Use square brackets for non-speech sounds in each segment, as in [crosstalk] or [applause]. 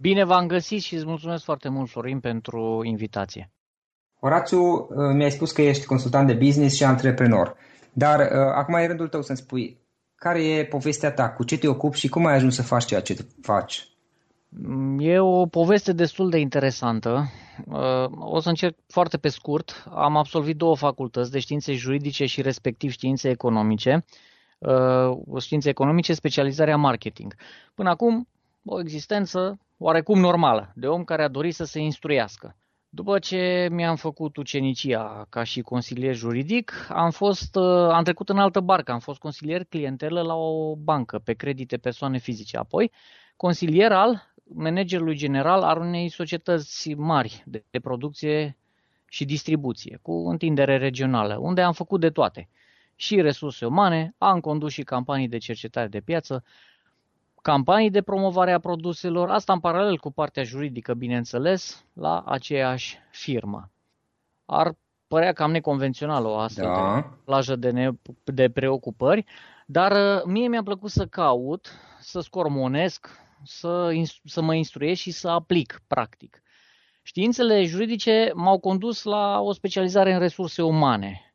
Bine v-am găsit și îți mulțumesc foarte mult, Florin, pentru invitație. Horațiu, uh, mi-ai spus că ești consultant de business și antreprenor, dar uh, acum e rândul tău să-mi spui care e povestea ta, cu ce te ocupi și cum ai ajuns să faci ceea ce faci? Mm, e o poveste destul de interesantă. Uh, o să încerc foarte pe scurt. Am absolvit două facultăți de științe juridice și respectiv științe economice. Științe economice, specializarea marketing. Până acum, o existență oarecum normală, de om care a dorit să se instruiască. După ce mi-am făcut ucenicia ca și consilier juridic, am, fost, uh, am trecut în altă barcă, am fost consilier clientelă la o bancă pe credite persoane fizice. Apoi, consilier al managerului general al unei societăți mari de, de producție și distribuție, cu întindere regională, unde am făcut de toate. Și resurse umane, am condus și campanii de cercetare de piață, campanii de promovare a produselor, asta în paralel cu partea juridică, bineînțeles, la aceeași firmă. Ar părea cam neconvențional o astfel da. de plajă de, ne- de preocupări, dar uh, mie mi-a plăcut să caut, să scormonesc să, să mă instruiesc și să aplic practic. Științele juridice m-au condus la o specializare în resurse umane,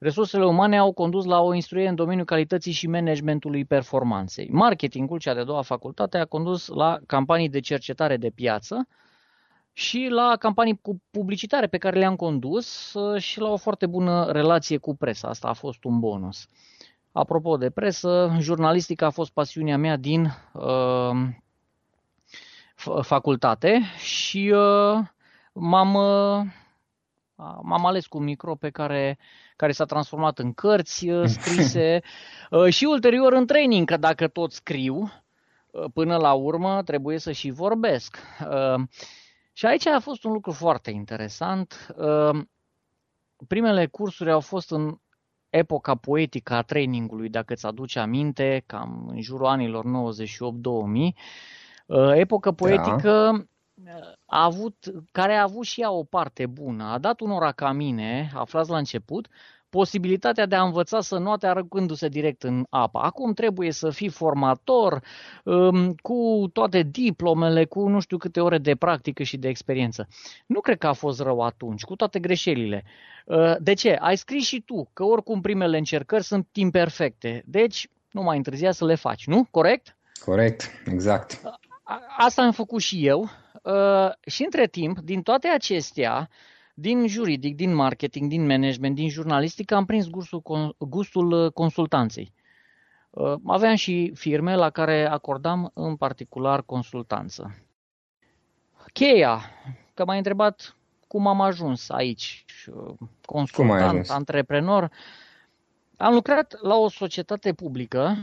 Resursele umane au condus la o instruire în domeniul calității și managementului performanței. Marketingul, cea de-a doua facultate, a condus la campanii de cercetare de piață și la campanii cu publicitare pe care le-am condus uh, și la o foarte bună relație cu presa. Asta a fost un bonus. Apropo de presă, jurnalistica a fost pasiunea mea din uh, facultate și uh, m-am, uh, m-am ales cu un micro pe care care s-a transformat în cărți uh, [laughs] scrise uh, și ulterior în training, că dacă tot scriu, uh, până la urmă trebuie să și vorbesc. Și aici a fost un lucru foarte interesant. Primele cursuri au fost în epoca poetică a trainingului, dacă îți aduce aminte, cam în jurul anilor 98-2000. Epocă poetică a avut, care a avut și ea o parte bună. A dat unora ca mine, aflați la început, posibilitatea de a învăța să noate arăcându-se direct în apă. Acum trebuie să fii formator um, cu toate diplomele, cu nu știu câte ore de practică și de experiență. Nu cred că a fost rău atunci, cu toate greșelile. Uh, de ce? Ai scris și tu că oricum primele încercări sunt imperfecte. Deci nu mai întârzia să le faci, nu? Corect? Corect, exact. Asta am făcut și eu Uh, și între timp, din toate acestea, din juridic, din marketing, din management, din jurnalistică, am prins gustul, gustul uh, consultanței. Uh, aveam și firme la care acordam în particular consultanță. Cheia, că m-ai întrebat cum am ajuns aici, consultant, antreprenor. Am lucrat la o societate publică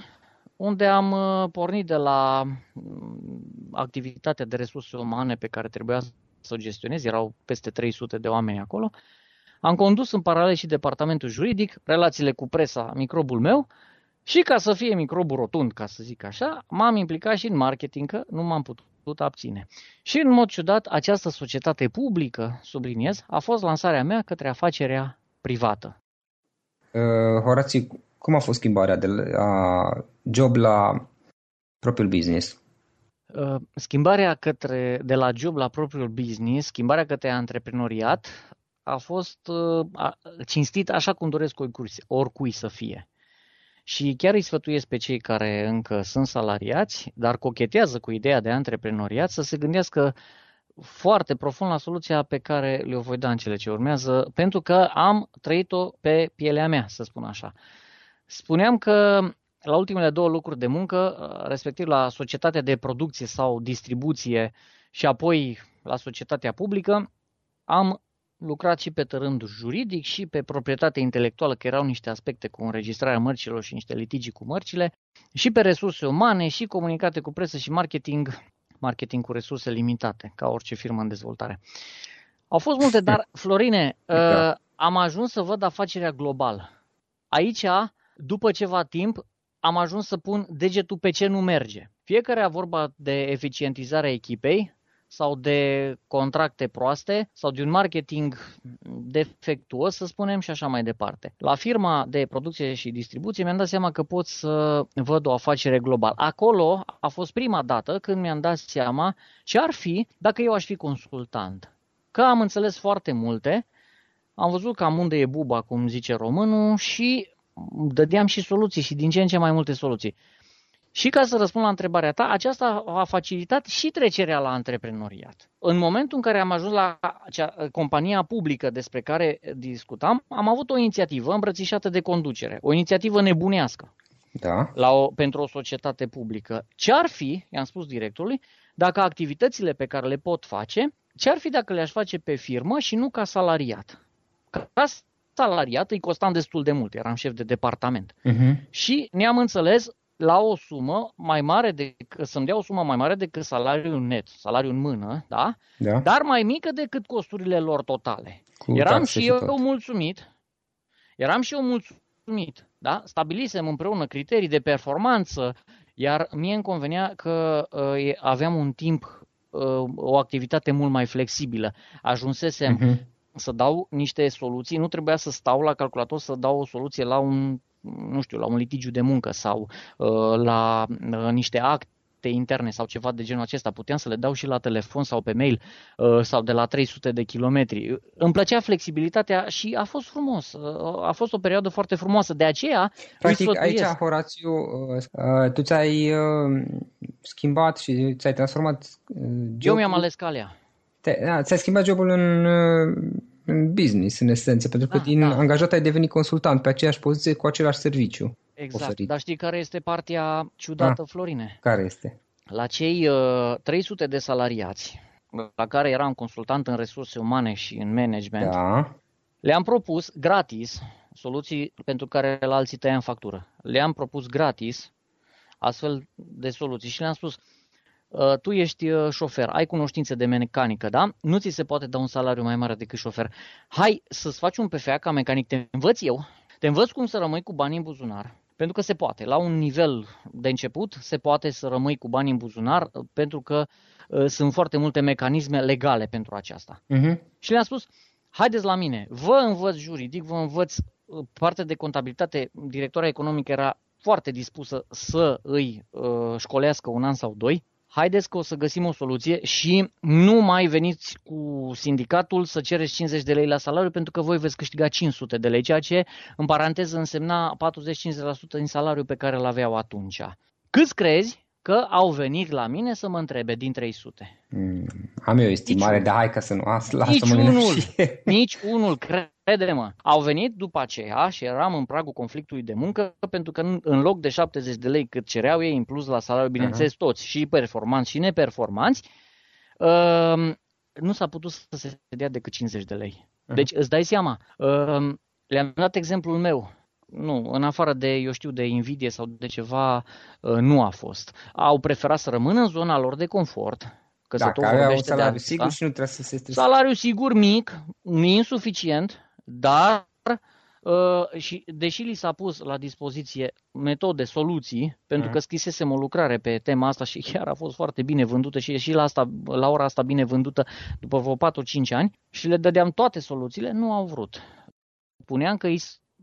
unde am uh, pornit de la mm, activitatea de resurse umane pe care trebuia să o gestionez, erau peste 300 de oameni acolo. Am condus în paralel și departamentul juridic, relațiile cu presa, microbul meu și ca să fie microbul rotund, ca să zic așa, m-am implicat și în marketing, că nu m-am putut abține. Și în mod ciudat, această societate publică, subliniez, a fost lansarea mea către afacerea privată. Uh, Horațiu, cum a fost schimbarea de la job la propriul business? Uh, schimbarea către, de la job la propriul business, schimbarea către antreprenoriat a fost uh, cinstit așa cum doresc oricui, oricui să fie. Și chiar îi sfătuiesc pe cei care încă sunt salariați, dar cochetează cu ideea de antreprenoriat, să se gândească foarte profund la soluția pe care le-o voi da în cele ce urmează, pentru că am trăit-o pe pielea mea, să spun așa. Spuneam că la ultimele două lucruri de muncă, respectiv la societatea de producție sau distribuție și apoi la societatea publică, am lucrat și pe tărând juridic și pe proprietate intelectuală, că erau niște aspecte cu înregistrarea mărcilor și niște litigii cu mărcile, și pe resurse umane și comunicate cu presă și marketing, marketing cu resurse limitate, ca orice firmă în dezvoltare. Au fost multe, dar, [laughs] Florine, da. am ajuns să văd afacerea globală. Aici după ceva timp, am ajuns să pun degetul pe ce nu merge. Fie că era vorba de eficientizarea echipei sau de contracte proaste sau de un marketing defectuos, să spunem, și așa mai departe. La firma de producție și distribuție mi-am dat seama că pot să văd o afacere globală. Acolo a fost prima dată când mi-am dat seama ce ar fi dacă eu aș fi consultant. Că am înțeles foarte multe, am văzut cam unde e buba, cum zice românul, și dădeam și soluții și din ce în ce mai multe soluții. Și ca să răspund la întrebarea ta, aceasta a facilitat și trecerea la antreprenoriat. În momentul în care am ajuns la acea compania publică despre care discutam, am avut o inițiativă îmbrățișată de conducere, o inițiativă nebunească da. la o, pentru o societate publică. Ce ar fi, i-am spus directorului, dacă activitățile pe care le pot face, ce ar fi dacă le-aș face pe firmă și nu ca salariat? Ca salariat îi costam destul de mult, eram șef de departament. Uh-huh. Și ne-am înțeles la o sumă mai mare decât, să-mi dea o sumă mai mare decât salariul net, salariul în mână, da? da. Dar mai mică decât costurile lor totale. Cu eram și, și eu tot. mulțumit. Eram și eu mulțumit, da? Stabilisem împreună criterii de performanță, iar mie îmi convenea că uh, aveam un timp, uh, o activitate mult mai flexibilă. Ajunsesem uh-huh să dau niște soluții, nu trebuia să stau la calculator să dau o soluție la un, nu știu, la un litigiu de muncă sau uh, la uh, niște acte contacte interne sau ceva de genul acesta, puteam să le dau și la telefon sau pe mail uh, sau de la 300 de kilometri. Îmi plăcea flexibilitatea și a fost frumos. Uh, a fost o perioadă foarte frumoasă. De aceea Practic aici, Horațiu, tu ți-ai schimbat și ți-ai transformat jobul. Eu mi-am ales calea. Te, da, ți-ai schimbat jobul în, în business, în esență, pentru că da, din da. angajat ai devenit consultant pe aceeași poziție cu același serviciu. Exact, oferit. dar știi care este partea ciudată, ah, Florine? Care este? La cei uh, 300 de salariați la care eram consultant în resurse umane și în management, da. le-am propus gratis soluții pentru care la alții tăiam factură. Le-am propus gratis astfel de soluții și le-am spus, uh, tu ești uh, șofer, ai cunoștințe de mecanică, da? Nu ți se poate da un salariu mai mare decât șofer. Hai să-ți faci un PFA ca mecanic, te învăț eu, te învăț cum să rămâi cu bani în buzunar, pentru că se poate. La un nivel de început se poate să rămâi cu bani în buzunar pentru că uh, sunt foarte multe mecanisme legale pentru aceasta. Uh-huh. Și le-am spus, haideți la mine, vă învăț juridic, vă învăț uh, partea de contabilitate, directora economică era foarte dispusă să îi uh, școlească un an sau doi, haideți că o să găsim o soluție și nu mai veniți cu sindicatul să cereți 50 de lei la salariu pentru că voi veți câștiga 500 de lei, ceea ce în paranteză însemna 40-50% din salariul pe care îl aveau atunci. Câți crezi că au venit la mine să mă întrebe din 300? Mm, am eu estimare, dar hai ca să nu [laughs] lasă nici unul, nici unul, crede-mă. Au venit după aceea și eram în pragul conflictului de muncă pentru că în loc de 70 de lei cât cereau ei, în plus la salariu, bineînțeles uh-huh. toți, și performanți și neperformanți, uh, nu s-a putut să se dea decât 50 de lei. Uh-huh. Deci îți dai seama, uh, le-am dat exemplul meu nu, în afară de, eu știu, de invidie sau de ceva, uh, nu a fost. Au preferat să rămână în zona lor de confort, că Dacă se tot un salariu de sigur și nu trebuie să se streseze. Salariu sigur mic, insuficient, dar uh, și deși li s-a pus la dispoziție metode, soluții, pentru mm. că scrisesem o lucrare pe tema asta și [laughs] chiar a fost foarte bine vândută și și la, asta, la ora asta bine vândută după vreo 4-5 ani și le dădeam toate soluțiile, nu au vrut. Puneam că îi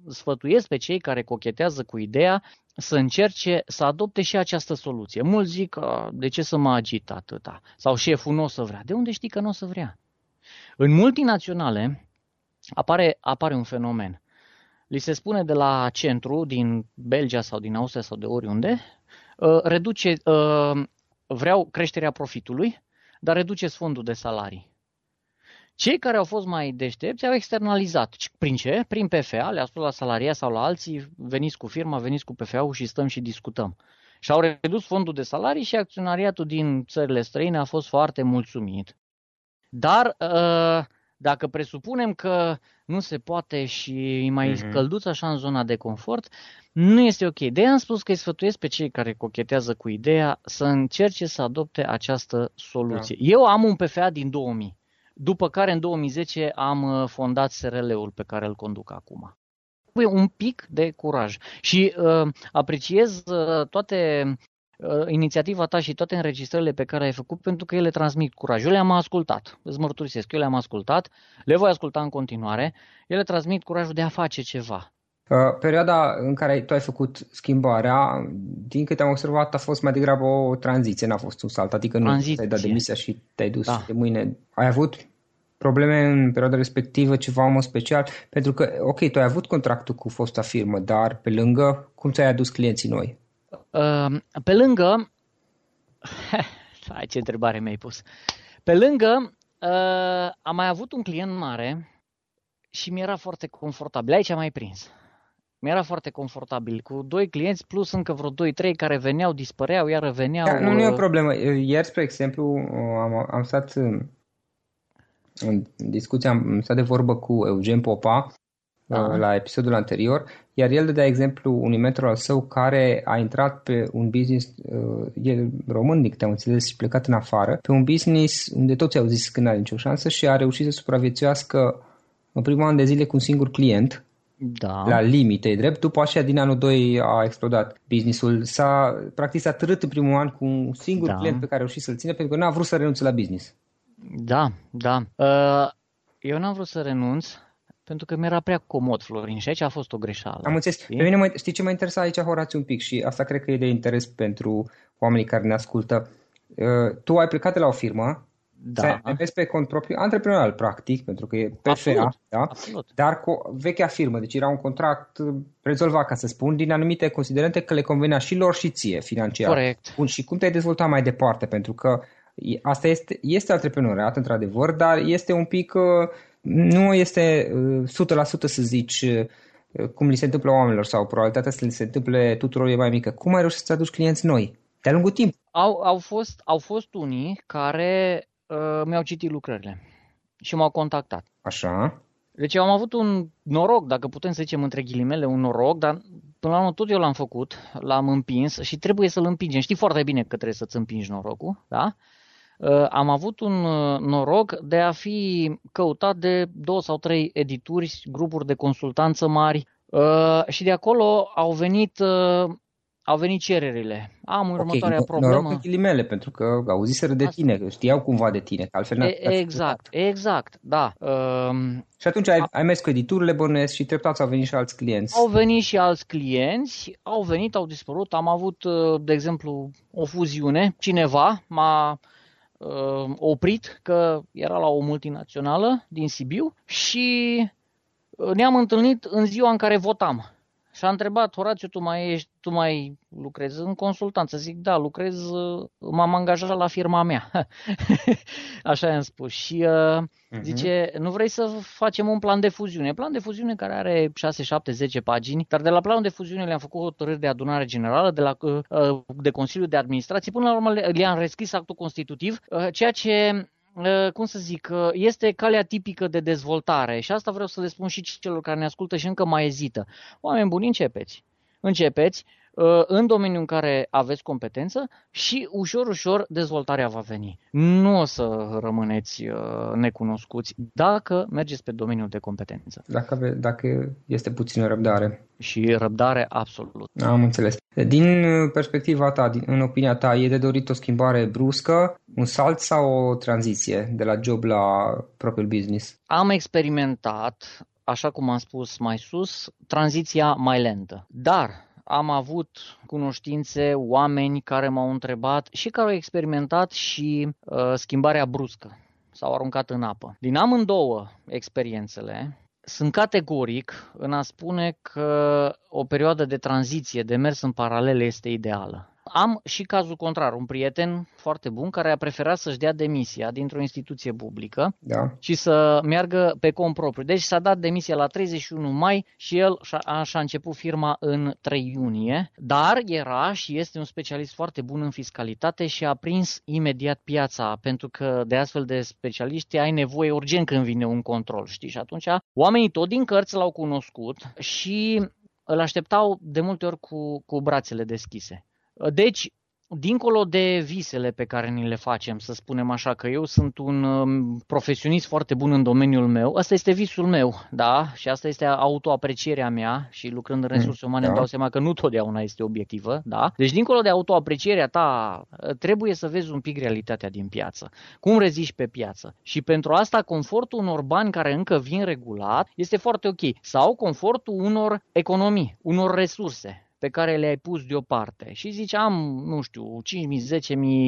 sfătuiesc pe cei care cochetează cu ideea să încerce să adopte și această soluție. Mulți zic, de ce să mă agit atâta? Sau șeful nu o să vrea. De unde știi că nu o să vrea? În multinaționale apare, apare un fenomen. Li se spune de la centru, din Belgia sau din Austria sau de oriunde, ă, reduce, ă, vreau creșterea profitului, dar reduceți fondul de salarii. Cei care au fost mai deștepți au externalizat. Prin ce? Prin PFA, le-a spus la salaria sau la alții, veniți cu firma, veniți cu PFA-ul și stăm și discutăm. Și au redus fondul de salarii și acționariatul din țările străine a fost foarte mulțumit. Dar ă, dacă presupunem că nu se poate și e mai mm-hmm. călduț așa în zona de confort, nu este ok. De am spus că îi sfătuiesc pe cei care cochetează cu ideea să încerce să adopte această soluție. Da. Eu am un PFA din 2000. După care în 2010 am uh, fondat SRL-ul pe care îl conduc acum. Un pic de curaj și uh, apreciez uh, toate uh, inițiativa ta și toate înregistrările pe care ai făcut pentru că ele transmit curaj. Eu le-am ascultat, îți mărturisesc, eu le-am ascultat, le voi asculta în continuare, ele transmit curajul de a face ceva. Uh, perioada în care tu ai făcut schimbarea, din câte am observat, a fost mai degrabă o tranziție, n-a fost un salt, adică nu tranziție. ai dat demisia și te-ai dus da. de mâine. Ai avut probleme în perioada respectivă, ceva mai special? Pentru că, ok, tu ai avut contractul cu fosta firmă, dar pe lângă, cum ți-ai adus clienții noi? Uh, pe lângă, [laughs] hai ce întrebare mi-ai pus. Pe lângă, uh, am mai avut un client mare și mi era foarte confortabil. Aici am mai prins mi-era foarte confortabil cu doi clienți plus încă vreo 2-3 care veneau, dispăreau, iar veneau. Da, nu, nu e o uh, problemă. Ieri, spre exemplu, uh, am, am stat în discuție, am stat de vorbă cu Eugen Popa da. la episodul anterior, iar el dădea exemplu unui metro al său care a intrat pe un business, el român, te-am înțeles, și plecat în afară, pe un business unde toți au zis că nu are nicio șansă și a reușit să supraviețuiască în primul an de zile cu un singur client, da. la limite, e drept. După așa, din anul 2 a explodat businessul. S-a, practic s-a târât în primul an cu un singur da. client pe care a reușit să-l ține pentru că nu a vrut să renunțe la business. Da, da. Uh, eu n-am vrut să renunț pentru că mi-era prea comod, Florin, și aici a fost o greșeală. Am înțeles. Pe mine mă, știi ce mă interesa aici, Horațiu, un pic și asta cred că e de interes pentru oamenii care ne ascultă. Uh, tu ai plecat de la o firmă, da. ai mers pe cont propriu, antreprenorial practic, pentru că e PFA, Absolut. da? Absolut. dar cu o vechea firmă, deci era un contract uh, rezolvat, ca să spun, din anumite considerente că le convenea și lor și ție financiar. Corect. Bun, și cum te-ai dezvoltat mai departe? Pentru că e- asta este, este antreprenoriat, într-adevăr, dar este un pic, uh, nu este uh, 100% să zici uh, cum li se întâmplă oamenilor sau probabilitatea să li se întâmple tuturor e mai mică. Cum ai reușit să aduci clienți noi? De-a lungul timp. Au, au, fost, au fost unii care uh, mi-au citit lucrările și m-au contactat. Așa. Deci eu am avut un noroc, dacă putem să zicem între ghilimele, un noroc, dar până la urmă tot eu l-am făcut, l-am împins și trebuie să-l împingem. Știi foarte bine că trebuie să-ți împingi norocul, da? Uh, am avut un uh, noroc de a fi căutat de două sau trei edituri, grupuri de consultanță mari uh, și de acolo au venit, uh, au venit cererile. Am următoarea ok, problemă. noroc în ghilimele, pentru că auziseră de Asta. tine, că știau cumva de tine, că altfel n-ar- E, exact, exact, da. Uh, Și atunci ai, ai mers cu editurile, bănuiesc, și treptat au venit și alți clienți. Au venit și alți clienți, au venit, au dispărut. Am avut, uh, de exemplu, o fuziune. Cineva m-a uh, oprit că era la o multinațională din Sibiu și uh, ne-am întâlnit în ziua în care votam. Și a întrebat, Horațiu, tu mai, ești, tu mai lucrezi în consultanță? Zic, da, lucrez, uh, m-am angajat la firma mea. [laughs] Așa i-am spus. Și uh, Mhm. Zice, nu vrei să facem un plan de fuziune? Plan de fuziune care are 6, 7, 10 pagini, dar de la planul de fuziune le-am făcut hotărâri de adunare generală, de, la, uh, de Consiliul de Administrație, până la urmă le- le-am rescris actul constitutiv, uh, ceea ce uh, cum să zic, uh, este calea tipică de dezvoltare și asta vreau să le spun și celor care ne ascultă și încă mai ezită. Oameni buni, începeți. Începeți uh, în domeniul în care aveți competență și ușor, ușor dezvoltarea va veni. Nu o să rămâneți uh, necunoscuți dacă mergeți pe domeniul de competență. Dacă, ave, dacă este puțină răbdare. Și răbdare absolut. Am înțeles. Din uh, perspectiva ta, din, în opinia ta, e de dorit o schimbare bruscă, un salt sau o tranziție de la job la propriul business? Am experimentat, așa cum am spus mai sus, tranziția mai lentă. Dar am avut cunoștințe, oameni care m-au întrebat și care au experimentat și uh, schimbarea bruscă. S-au aruncat în apă. Din amândouă experiențele, sunt categoric în a spune că o perioadă de tranziție, de mers în paralel este ideală. Am și cazul contrar, un prieten foarte bun care a preferat să-și dea demisia dintr-o instituție publică Da. și să meargă pe cont propriu. Deci s-a dat demisia la 31 mai și el și-a, și-a început firma în 3 iunie, dar era și este un specialist foarte bun în fiscalitate și a prins imediat piața, pentru că de astfel de specialiști ai nevoie urgent când vine un control, știi? Și atunci oamenii tot din cărți l-au cunoscut și îl așteptau de multe ori cu, cu brațele deschise. Deci, dincolo de visele pe care ni le facem, să spunem așa, că eu sunt un um, profesionist foarte bun în domeniul meu, ăsta este visul meu, da, și asta este autoaprecierea mea și lucrând în resurse umane da. îmi dau seama că nu totdeauna este obiectivă, da. Deci, dincolo de autoaprecierea ta, trebuie să vezi un pic realitatea din piață. Cum reziști pe piață? Și pentru asta, confortul unor bani care încă vin regulat este foarte ok. Sau confortul unor economii, unor resurse pe care le-ai pus deoparte. Și zici am, nu știu, 5.000,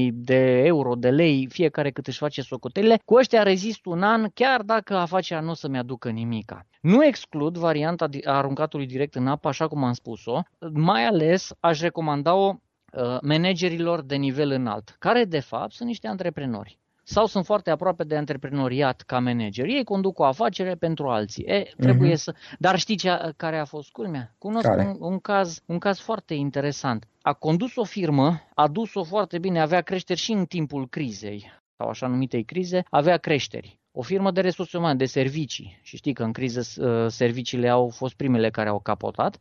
10.000 de euro, de lei, fiecare cât își face socotelile, cu ăștia rezist un an, chiar dacă afacerea nu o să-mi aducă nimica. Nu exclud varianta aruncatului direct în apă, așa cum am spus-o, mai ales aș recomanda-o uh, managerilor de nivel înalt, care de fapt sunt niște antreprenori sau sunt foarte aproape de antreprenoriat ca manageri. Ei conduc o afacere pentru alții. E, trebuie uh-huh. să... Dar știi ce, care a fost culmea? Cunosc un, un, caz, un caz foarte interesant. A condus o firmă, a dus-o foarte bine, avea creșteri și în timpul crizei, sau așa numitei crize, avea creșteri. O firmă de resurse umane, de servicii. Și știi că în criză serviciile au fost primele care au capotat.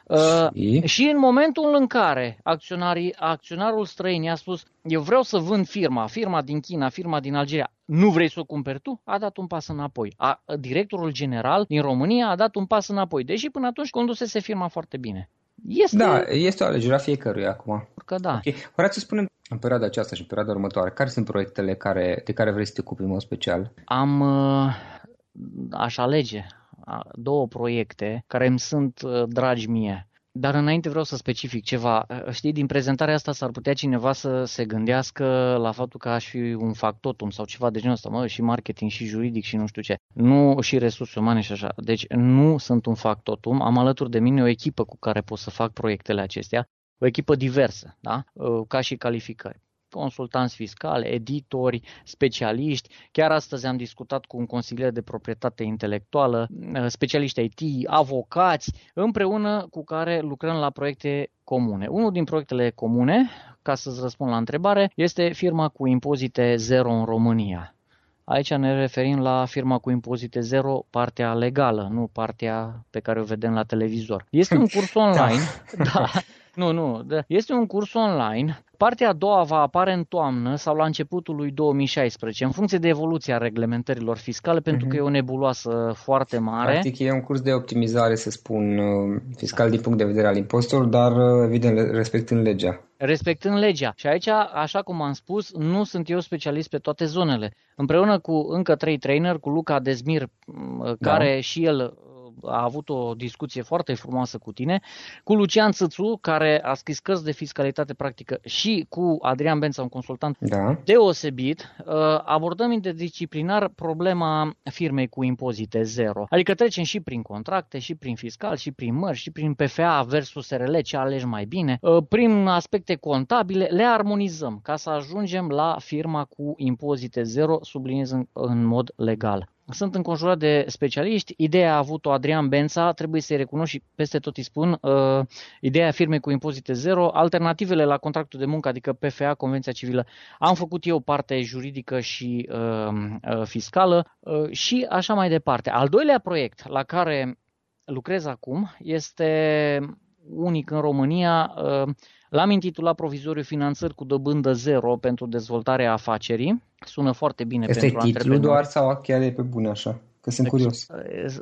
Și, și în momentul în care acționarii, acționarul străin i-a spus eu vreau să vând firma, firma din China, firma din Algeria, nu vrei să o cumperi tu? A dat un pas înapoi. A, directorul general din România a dat un pas înapoi, deși până atunci condusese firma foarte bine. Este... Da, este o alegere a fiecăruia acum. Că da. Okay. Vreau să spunem în perioada aceasta și în perioada următoare, care sunt proiectele care, de care vrei să te ocupi în mod special? Am, aș alege două proiecte care îmi sunt dragi mie. Dar înainte vreau să specific ceva. Știi, din prezentarea asta s-ar putea cineva să se gândească la faptul că aș fi un factotum sau ceva de genul ăsta, mă, și marketing și juridic și nu știu ce. Nu și resurse umane și așa. Deci nu sunt un factotum. Am alături de mine o echipă cu care pot să fac proiectele acestea o echipă diversă, da? ca și calificări consultanți fiscali, editori, specialiști. Chiar astăzi am discutat cu un consilier de proprietate intelectuală, uh, specialiști IT, avocați, împreună cu care lucrăm la proiecte comune. Unul din proiectele comune, ca să-ți răspund la întrebare, este firma cu impozite zero în România. Aici ne referim la firma cu impozite zero, partea legală, nu partea pe care o vedem la televizor. Este un curs [laughs] online, da. da nu, nu. Este un curs online. Partea a doua va apare în toamnă sau la începutul lui 2016, în funcție de evoluția reglementărilor fiscale, pentru uh-huh. că e o nebuloasă foarte mare. Practic e un curs de optimizare, să spun, uh, fiscal din punct de vedere al impozitelor, dar uh, evident respectând legea. Respectând legea. Și aici, așa cum am spus, nu sunt eu specialist pe toate zonele. Împreună cu încă trei trainer, cu Luca Dezmir, da. care și el a avut o discuție foarte frumoasă cu tine, cu Lucian Țățu, care a scris cărți de fiscalitate practică și cu Adrian Bența, un consultant da. deosebit, uh, abordăm interdisciplinar problema firmei cu impozite zero. Adică trecem și prin contracte, și prin fiscal, și prin mări, și prin PFA versus RL, ce alegi mai bine, uh, prin aspecte contabile, le armonizăm ca să ajungem la firma cu impozite zero, subliniez în, în mod legal. Sunt înconjurat de specialiști. Ideea a avut-o Adrian Bența, trebuie să-i recunosc și peste tot îi spun. Uh, ideea firmei cu impozite zero, alternativele la contractul de muncă, adică PFA, Convenția Civilă. Am făcut eu parte juridică și uh, uh, fiscală uh, și așa mai departe. Al doilea proiect la care lucrez acum este unic în România. Uh, L-am intitulat provizoriu finanțări cu dobândă zero pentru dezvoltarea afacerii. Sună foarte bine este pentru titlul doar sau chiar e pe bune așa? Că sunt curios.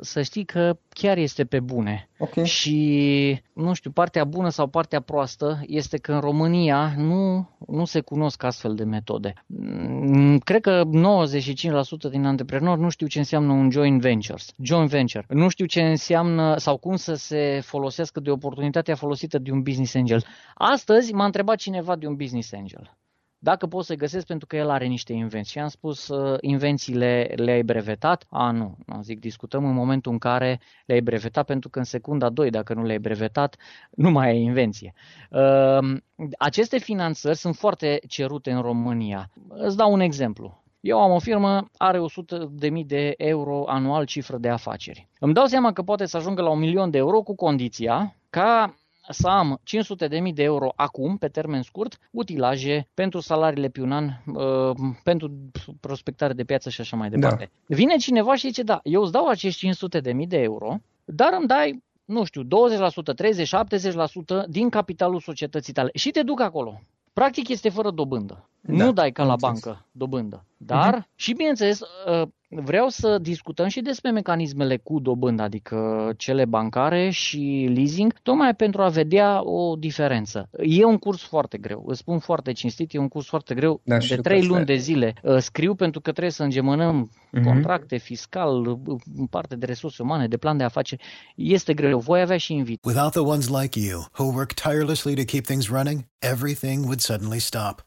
Să știi că chiar este pe bune. Okay. Și, nu știu, partea bună sau partea proastă este că în România nu, nu se cunosc astfel de metode. Mm, cred că 95% din antreprenori nu știu ce înseamnă un joint ventures. Joint venture. Nu știu ce înseamnă sau cum să se folosească de oportunitatea folosită de un business angel. Astăzi m-a întrebat cineva de un business angel dacă pot să găsesc pentru că el are niște invenții. Și am spus, uh, invențiile le-ai brevetat? A, nu. Am zic, discutăm în momentul în care le-ai brevetat, pentru că în secunda 2, dacă nu le-ai brevetat, nu mai ai invenție. Uh, aceste finanțări sunt foarte cerute în România. Îți dau un exemplu. Eu am o firmă, are 100.000 de euro anual cifră de afaceri. Îmi dau seama că poate să ajungă la un milion de euro cu condiția ca să am 500.000 de euro acum, pe termen scurt, utilaje pentru salariile pe un an, uh, pentru prospectare de piață și așa mai da. departe. Da. Vine cineva și zice, da, eu îți dau acești 500.000 de euro, dar îmi dai, nu știu, 20%, 30, 70% din capitalul societății tale și te duc acolo. Practic este fără dobândă. Da, nu dai ca la bancă dobândă. Dar, uh-huh. și bineînțeles, uh, vreau să discutăm și despre mecanismele cu dobândă, adică cele bancare și leasing, tocmai pentru a vedea o diferență. E un curs foarte greu, îți spun foarte cinstit, e un curs foarte greu. Da, de trei luni de zile uh, scriu pentru că trebuie să îngemânăm uh-huh. contracte fiscal, uh, parte de resurse umane, de plan de afaceri. Este greu. Voi avea și invit. Without the ones like you, who work tirelessly to keep things running, everything would suddenly stop.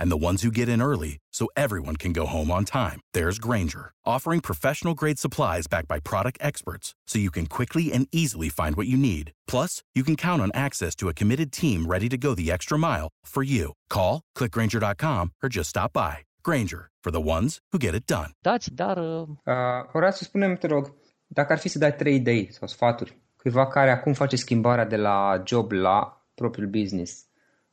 and the ones who get in early so everyone can go home on time, there's Granger, offering professional grade supplies backed by product experts so you can quickly and easily find what you need. Plus, you can count on access to a committed team ready to go the extra mile for you. Call, clickgranger.com, or just stop by. Granger, for the ones who get it done. Dați, dar... Uh... Uh, Horațiu, spune-mi, te rog, dacă ar fi să dai trei idei sau sfaturi cuiva care acum face schimbarea de la job la propriul business,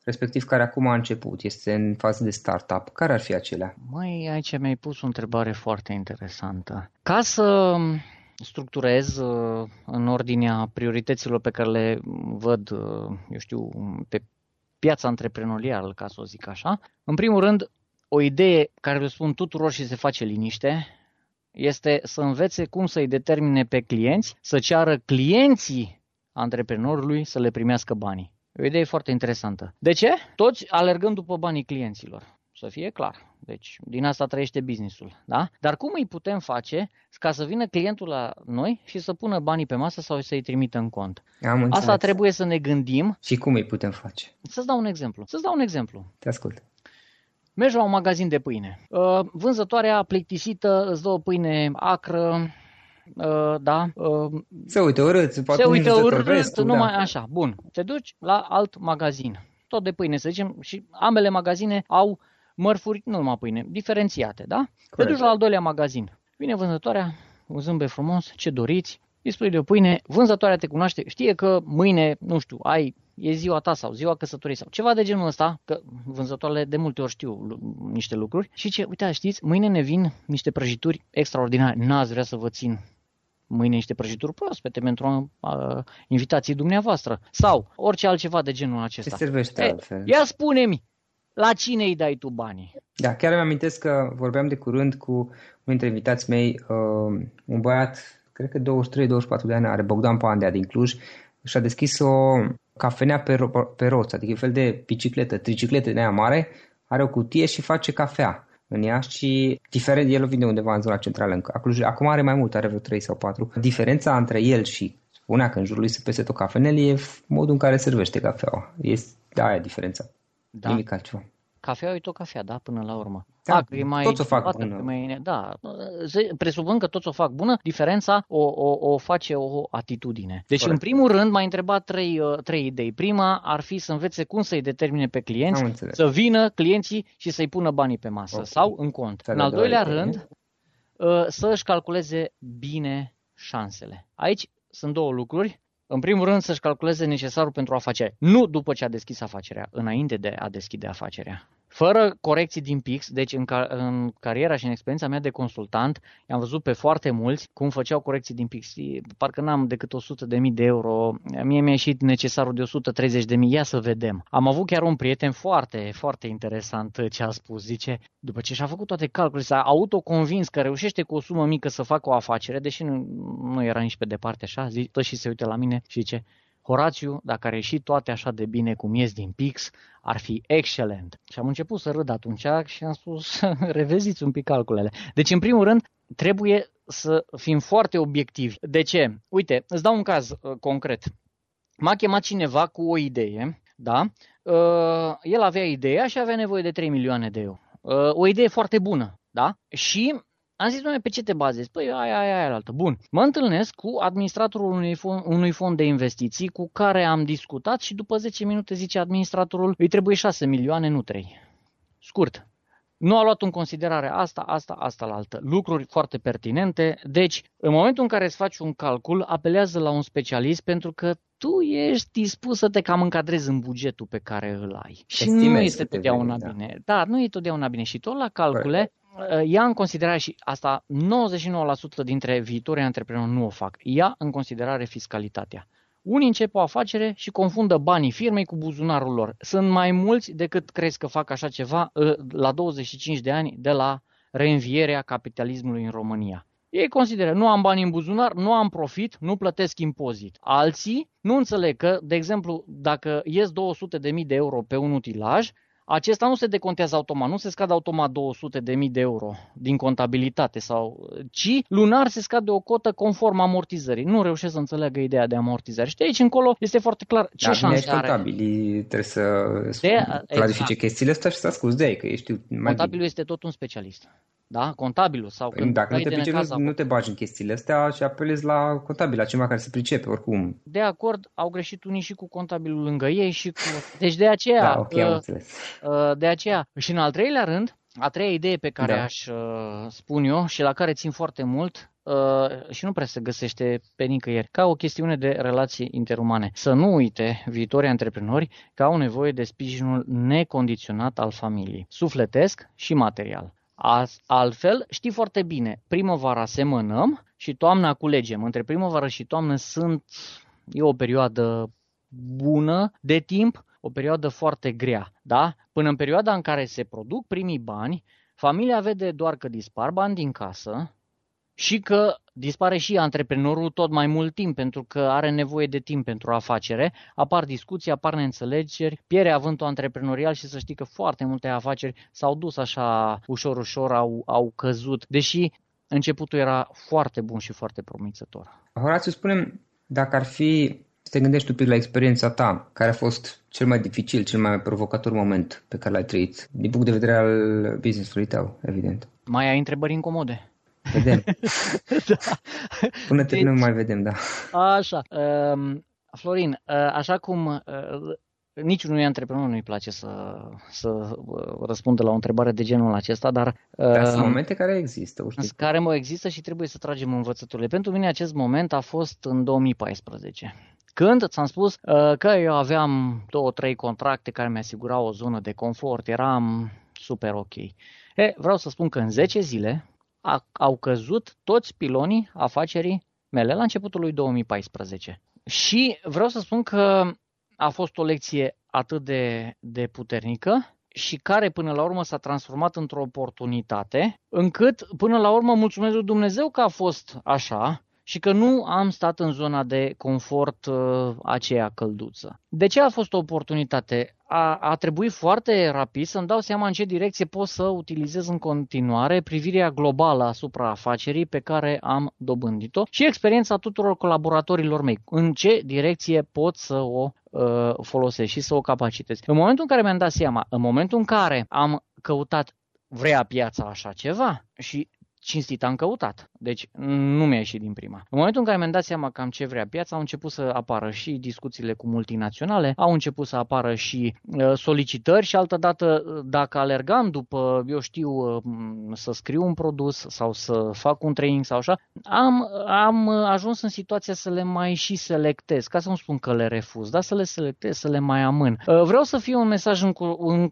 respectiv care acum a început, este în fază de startup, care ar fi acelea? Mai aici mi-ai pus o întrebare foarte interesantă. Ca să structurez uh, în ordinea priorităților pe care le văd, uh, eu știu, pe piața antreprenorială, ca să o zic așa. În primul rând, o idee care le spun tuturor și se face liniște, este să învețe cum să-i determine pe clienți, să ceară clienții antreprenorului să le primească banii. E o idee foarte interesantă. De ce? Toți alergăm după banii clienților. Să fie clar. Deci, din asta trăiește businessul. Da? Dar cum îi putem face ca să vină clientul la noi și să pună banii pe masă sau să-i trimită în cont? Am Asta trebuie să ne gândim. Și cum îi putem face? Să-ți dau un exemplu. Să-ți dau un exemplu. Te ascult. Mergi la un magazin de pâine. Uh, vânzătoarea plictisită îți dă o pâine acră, uh, da. Uh, se uită urât, poate se uită urât, restul, numai da. așa. Bun. Te duci la alt magazin. Tot de pâine, să zicem, și ambele magazine au mărfuri, nu numai pâine, diferențiate, da? Corect. Te duci la al doilea magazin. Vine vânzătoarea, un zâmbet frumos, ce doriți, îi spui de o pâine, vânzătoarea te cunoaște, știe că mâine, nu știu, ai, e ziua ta sau ziua căsătoriei sau ceva de genul ăsta, că vânzătoarele de multe ori știu niște lucruri și ce, uite, știți, mâine ne vin niște prăjituri extraordinare, n-ați vrea să vă țin mâine niște prăjituri proaspete pentru uh, invitații dumneavoastră sau orice altceva de genul acesta. Se servește e, altfel. Ia spune-mi, la cine îi dai tu banii? Da, chiar îmi amintesc că vorbeam de curând cu unul dintre invitații mei, uh, un băiat, cred că 23-24 de ani are, Bogdan Pandea din Cluj, și a deschis o cafenea pe, ro- pe roți, adică un fel de bicicletă, tricicletă de aia mare, are o cutie și face cafea în ea și diferent, el o vinde undeva în zona centrală în Cluj. Acum are mai mult, are vreo 3 sau 4. Diferența între el și spunea că în jurul lui se peste tot cafenel e modul în care servește cafeaua. Este aia diferența. Da. Nimic altceva. Cafea e tot cafea, da, până la urmă. Da, Fac, e mai toți o fac bună. Mai, da, presupun că toți o fac bună, diferența o, o, o face o atitudine. Deci, Corect. în primul rând, m-a întrebat trei, uh, trei idei. Prima ar fi să învețe cum să-i determine pe clienți, să vină clienții și să-i pună banii pe masă okay. sau în cont. în al doilea rând, uh, să își calculeze bine șansele. Aici sunt două lucruri. În primul rând să-și calculeze necesarul pentru afacere, nu după ce a deschis afacerea, înainte de a deschide afacerea fără corecții din pix, deci în, car- în cariera și în experiența mea de consultant, am văzut pe foarte mulți cum făceau corecții din pix. Parcă n-am decât 100.000 de euro, mie mi-a ieșit necesarul de 130.000, ia să vedem. Am avut chiar un prieten foarte, foarte interesant ce a spus, zice, după ce și-a făcut toate calculele, s-a autoconvins că reușește cu o sumă mică să facă o afacere, deși nu, nu era nici pe departe așa, zice, și se uită la mine și zice, Horațiu, dacă ar ieși toate așa de bine cum ies din Pix, ar fi excelent. Și am început să râd atunci și am spus, [laughs] reveziți un pic calculele. Deci, în primul rând, trebuie să fim foarte obiectivi. De ce? Uite, îți dau un caz uh, concret. M-a chemat cineva cu o idee, da? Uh, el avea ideea și avea nevoie de 3 milioane de euro. Uh, o idee foarte bună, da? Și am zis, doamne, pe ce te bazezi? Păi aia, aia, aia, altă. Bun. Mă întâlnesc cu administratorul unui fond, unui fond de investiții cu care am discutat și după 10 minute zice administratorul, îi trebuie 6 milioane, nu 3. Scurt. Nu a luat în considerare asta, asta, asta la altă. Lucruri foarte pertinente. Deci, în momentul în care îți faci un calcul, apelează la un specialist pentru că tu ești dispus să te cam încadrezi în bugetul pe care îl ai. Și nu este totdeauna bine. Da. da, nu e totdeauna bine. Și tot la calcule, Uh, ia în considerare și asta 99% dintre viitorii antreprenori nu o fac. Ia în considerare fiscalitatea. Unii încep o afacere și confundă banii firmei cu buzunarul lor. Sunt mai mulți decât crezi că fac așa ceva uh, la 25 de ani de la reînvierea capitalismului în România. Ei consideră, nu am bani în buzunar, nu am profit, nu plătesc impozit. Alții nu înțeleg că, de exemplu, dacă ies 200.000 de euro pe un utilaj, acesta nu se decontează automat, nu se scade automat 200 de mii de euro din contabilitate, sau, ci lunar se scade o cotă conform amortizării. Nu reușesc să înțeleagă ideea de amortizare. Și de aici încolo este foarte clar ce da, șanse are. contabilii trebuie să de, clarifice exact. chestiile astea și să asculți de ei, că ești mai Contabilul este tot un specialist da? contabilul sau păi, când Dacă nu te pricepi, nu, nu te bagi în chestiile astea și apelezi la contabil, la cineva care se pricepe oricum. De acord, au greșit unii și cu contabilul lângă ei și cu... Deci de aceea... Da, ok, am uh, înțeles. Uh, de aceea. Și în al treilea rând, a treia idee pe care da. aș uh, spun eu și la care țin foarte mult uh, și nu prea se găsește pe nicăieri, ca o chestiune de relații interumane. Să nu uite viitorii antreprenori că au nevoie de sprijinul necondiționat al familiei, sufletesc și material. Altfel, știi foarte bine, primăvara semănăm și toamna culegem. Între primăvară și toamnă sunt, e o perioadă bună de timp, o perioadă foarte grea, da? Până în perioada în care se produc primii bani, familia vede doar că dispar bani din casă și că dispare și antreprenorul tot mai mult timp pentru că are nevoie de timp pentru afacere, apar discuții, apar neînțelegeri, pierde avântul antreprenorial și să știi că foarte multe afaceri s-au dus așa ușor, ușor, au, au căzut, deși începutul era foarte bun și foarte promițător. Horațiu, spunem, dacă ar fi să te gândești un pic la experiența ta, care a fost cel mai dificil, cel mai provocator moment pe care l-ai trăit, din punct de vedere al business-ului tău, evident. Mai ai întrebări incomode? Vedem. [laughs] da. Până deci, terminăm mai vedem, da. Așa. Um, Florin, uh, așa cum uh, niciunui antreprenor nu-i place să, să uh, răspundă la o întrebare de genul acesta, dar... Dar sunt momente care există, o Care mă există și trebuie să tragem învățăturile. Pentru mine acest moment a fost în 2014. Când ți-am spus uh, că eu aveam două, trei contracte care mi asigurau o zonă de confort, eram super ok. E, vreau să spun că în 10 zile a, au căzut toți pilonii afacerii mele la începutul lui 2014. Și vreau să spun că a fost o lecție atât de, de puternică și care până la urmă s-a transformat într-o oportunitate, încât până la urmă mulțumesc lui Dumnezeu că a fost așa și că nu am stat în zona de confort uh, aceea călduță. De ce a fost o oportunitate? A, a trebuit foarte rapid să-mi dau seama în ce direcție pot să utilizez în continuare privirea globală asupra afacerii pe care am dobândit-o și experiența tuturor colaboratorilor mei. În ce direcție pot să o uh, folosesc și să o capacitez. În momentul în care mi-am dat seama, în momentul în care am căutat vrea piața așa ceva și cinstit am căutat. Deci nu mi-a ieșit din prima. În momentul în care mi-am dat seama cam ce vrea piața, au început să apară și discuțiile cu multinaționale, au început să apară și uh, solicitări și altădată uh, dacă alergam după, eu știu, uh, să scriu un produs sau să fac un training sau așa, am, am ajuns în situația să le mai și selectez, ca să nu spun că le refuz, dar să le selectez, să le mai amân. Vreau să fie un mesaj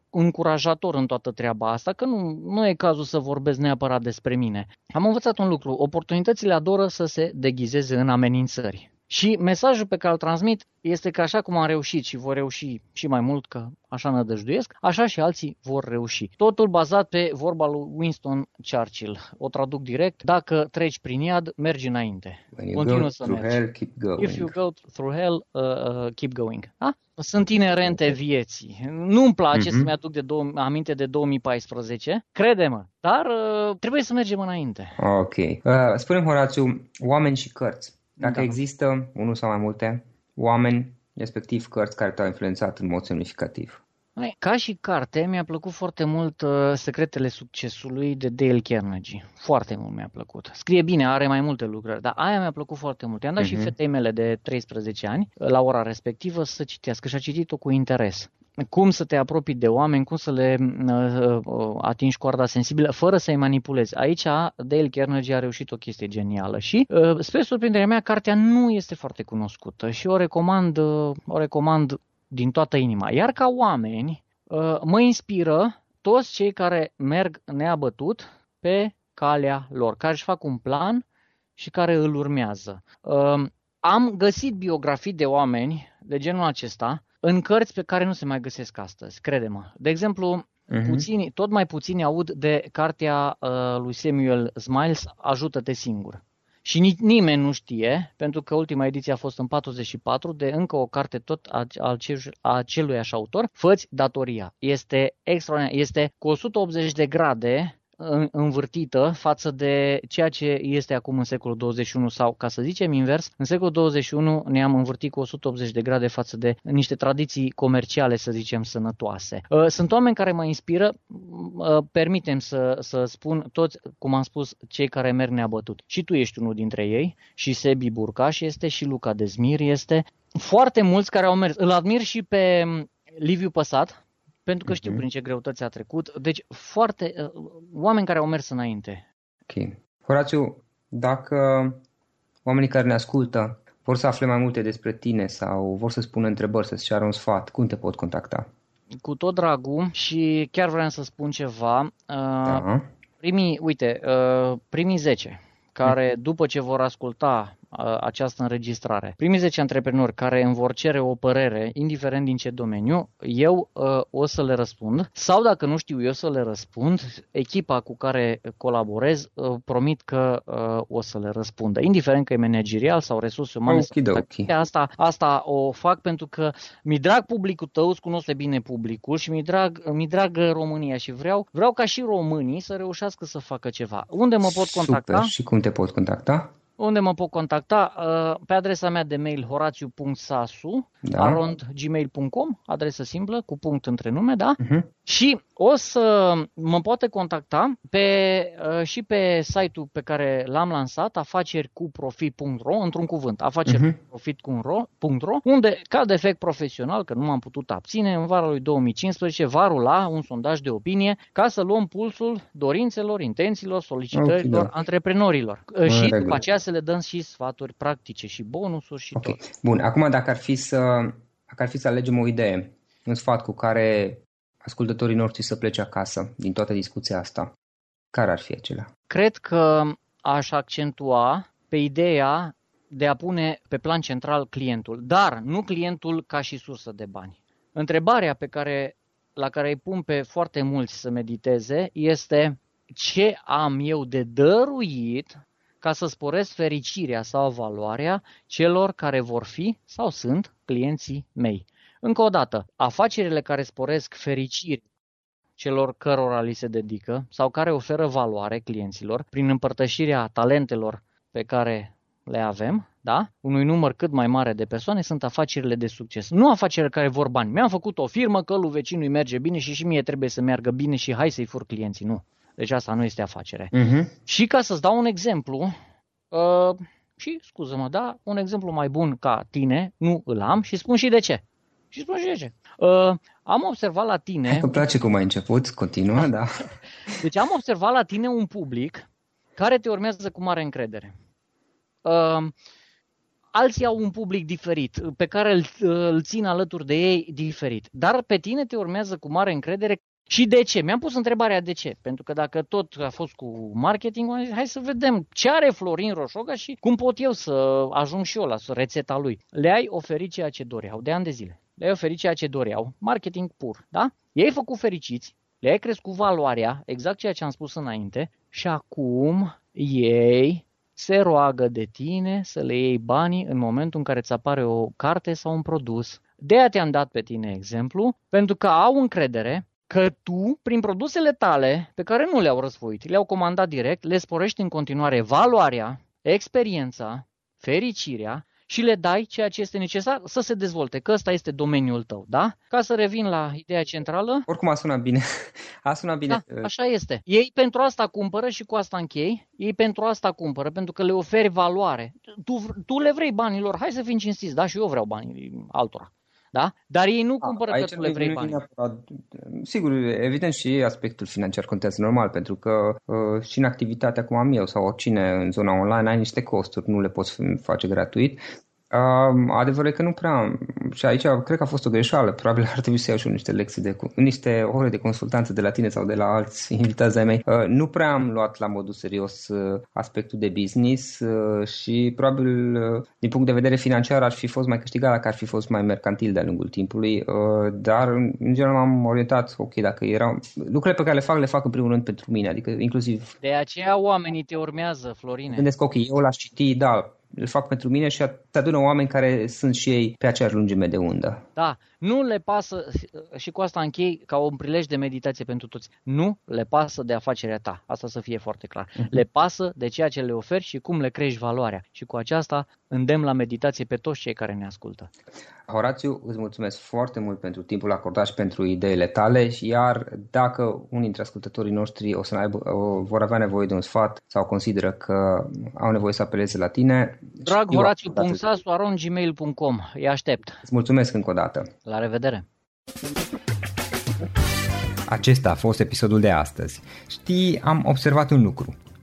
încurajator în toată treaba asta, că nu, nu e cazul să vorbesc neapărat despre mine. Am învățat un lucru, oportunitățile adoră să se deghizeze în amenințări. Și mesajul pe care îl transmit este că așa cum am reușit și vor reuși și mai mult, că așa nădăjduiesc, așa și alții vor reuși. Totul bazat pe vorba lui Winston Churchill. O traduc direct, dacă treci prin iad, mergi înainte. Continuă să mergi. Hell, keep going. If you go through hell, uh, uh, keep going. Da? Sunt inerente vieții. Nu-mi place mm-hmm. să-mi aduc de două, aminte de 2014, crede-mă, dar uh, trebuie să mergem înainte. Ok. Uh, spune Horațiu, oameni și cărți. Dacă da. există unul sau mai multe oameni, respectiv cărți care te-au influențat în mod semnificativ. Ca și carte, mi-a plăcut foarte mult uh, Secretele Succesului de Dale Carnegie. Foarte mult mi-a plăcut. Scrie bine, are mai multe lucruri, dar aia mi-a plăcut foarte mult. I-am dat uh-huh. și mhm. fetei mele de 13 ani, la ora respectivă, să citească și a citit-o cu interes cum să te apropii de oameni, cum să le uh, uh, atingi coarda sensibilă fără să-i manipulezi. Aici Dale Carnegie a reușit o chestie genială și uh, spre surprinderea mea cartea nu este foarte cunoscută și o recomand, uh, o recomand din toată inima. Iar ca oameni uh, mă inspiră toți cei care merg neabătut pe calea lor, care își fac un plan și care îl urmează. Uh, am găsit biografii de oameni de genul acesta în cărți pe care nu se mai găsesc astăzi, crede-mă. De exemplu, uh-huh. puțini, tot mai puțini aud de cartea uh, lui Samuel Smiles, Ajută-te singur. Și nici nimeni nu știe, pentru că ultima ediție a fost în 44, de încă o carte tot a, a, a aceluiași autor, Făți datoria. Este extraordinar, este cu 180 de grade învârtită față de ceea ce este acum în secolul 21 sau, ca să zicem invers, în secolul 21 ne-am învârtit cu 180 de grade față de niște tradiții comerciale, să zicem, sănătoase. Uh, sunt oameni care mă inspiră, uh, permitem să, să spun toți, cum am spus, cei care merg neabătut. Și tu ești unul dintre ei, și Sebi Burcaș este, și Luca Dezmir este. Foarte mulți care au mers. Îl admir și pe Liviu Păsat, pentru că știu uh-huh. prin ce greutăți a trecut. Deci, foarte, uh, oameni care au mers înainte. Ok. Horațiu, dacă oamenii care ne ascultă vor să afle mai multe despre tine sau vor să spună întrebări, să-ți ceară un sfat, cum te pot contacta? Cu tot dragul și chiar vreau să spun ceva. Uh, da. Primii, uite, uh, primii 10 care după ce vor asculta această înregistrare. Primii 10 antreprenori care îmi vor cere o părere, indiferent din ce domeniu, eu uh, o să le răspund sau dacă nu știu eu să le răspund, echipa cu care colaborez uh, promit că uh, o să le răspundă, indiferent că e managerial sau resurse umane. Okay, asta, asta o fac pentru că mi drag publicul tău, îți cunosc bine publicul și mi drag, mi drag România și vreau, vreau ca și românii să reușească să facă ceva. Unde mă pot contacta? Super. Și cum te pot contacta? Unde mă pot contacta? Uh, pe adresa mea de mail horațiu.sasu da. arond gmail.com, adresă simplă, cu punct între nume, da? Uh-huh. Și o să mă poate contacta pe, uh, și pe site-ul pe care l-am lansat, afaceri cu profit.ro, într-un cuvânt, afaceri uh-huh. cu profit.ro, unde, ca defect profesional, că nu m-am putut abține, în vara lui 2015 va rula un sondaj de opinie ca să luăm pulsul dorințelor, intențiilor, solicitărilor okay, da. antreprenorilor. Uh, și regulă. după aceea să le dăm și sfaturi practice și bonusuri și okay. tot. Bun, acum dacă ar fi să dacă ar fi să alegem o idee, un sfat cu care ascultătorii noștri să plece acasă din toată discuția asta, care ar fi acelea? Cred că aș accentua pe ideea de a pune pe plan central clientul, dar nu clientul ca și sursă de bani. Întrebarea pe care, la care îi pun pe foarte mulți să mediteze este ce am eu de dăruit ca să sporesc fericirea sau valoarea celor care vor fi sau sunt clienții mei. Încă o dată, afacerile care sporesc fericire celor cărora li se dedică sau care oferă valoare clienților prin împărtășirea talentelor pe care le avem, da? unui număr cât mai mare de persoane, sunt afacerile de succes. Nu afacerile care vor bani. Mi-am făcut o firmă, că lui vecinului merge bine și și mie trebuie să meargă bine și hai să-i fur clienții. Nu. Deci asta nu este afacere. Uh-huh. Și ca să-ți dau un exemplu, uh, și scuză-mă, da, un exemplu mai bun ca tine, nu îl am și spun și de ce. Și spun și de ce. Uh, am observat la tine... Îmi place cum ai început, continuă, [laughs] da. Deci am observat la tine un public care te urmează cu mare încredere. Uh, alții au un public diferit, pe care îl, îl țin alături de ei diferit. Dar pe tine te urmează cu mare încredere și de ce? Mi-am pus întrebarea de ce. Pentru că dacă tot a fost cu marketing, hai să vedem ce are Florin Roșoga și cum pot eu să ajung și eu la rețeta lui. Le-ai oferit ceea ce doreau de ani de zile. Le-ai oferit ceea ce doreau. Marketing pur, da? I-ai făcut fericiți, le-ai crescut valoarea, exact ceea ce am spus înainte, și acum ei se roagă de tine să le iei banii în momentul în care îți apare o carte sau un produs. De aia te-am dat pe tine exemplu, pentru că au încredere că tu, prin produsele tale, pe care nu le-au răsfoit, le-au comandat direct, le sporești în continuare valoarea, experiența, fericirea și le dai ceea ce este necesar să se dezvolte, că ăsta este domeniul tău, da? Ca să revin la ideea centrală. Oricum a sunat bine. [laughs] A sunat bine. Da, așa este. Ei pentru asta cumpără și cu asta închei. Ei pentru asta cumpără, pentru că le oferi valoare. Tu, tu le vrei banilor, hai să fim cinstiți, da? Și eu vreau banii altora. Da? Dar ei nu cumpără Aici că tu le vrei bani. Neapărat, sigur, evident și aspectul financiar contează normal, pentru că uh, și în activitatea cum am eu sau oricine în zona online ai niște costuri, nu le poți face gratuit Uh, adevărul e că nu prea Și aici cred că a fost o greșeală. Probabil ar trebui să iau și eu niște lecții de, niște ore de consultanță de la tine sau de la alți [laughs] invitați ai mei. Uh, nu prea am luat la modul serios uh, aspectul de business uh, și probabil uh, din punct de vedere financiar ar fi fost mai câștigat dacă ar fi fost mai mercantil de-a lungul timpului, uh, dar în general m-am orientat, ok, dacă erau lucrurile pe care le fac, le fac în primul rând pentru mine, adică inclusiv... De aceea oamenii te urmează, Florine. Gândesc, ok, eu l-aș citi, da, îl fac pentru mine și te adună oameni care sunt și ei pe aceeași lungime de undă. Da, nu le pasă, și cu asta închei ca un prilej de meditație pentru toți, nu le pasă de afacerea ta, asta să fie foarte clar. Uh-huh. Le pasă de ceea ce le oferi și cum le crești valoarea. Și cu aceasta îndemn la meditație pe toți cei care ne ascultă. Horațiu, îți mulțumesc foarte mult pentru timpul acordat și pentru ideile tale, iar dacă unii dintre ascultătorii noștri o să aibă, o, vor avea nevoie de un sfat sau consideră că au nevoie să apeleze la tine... Drag Horațiu.sasu.gmail.com Îi aștept. Îți mulțumesc încă o dată. La revedere! Acesta a fost episodul de astăzi. Știi, am observat un lucru.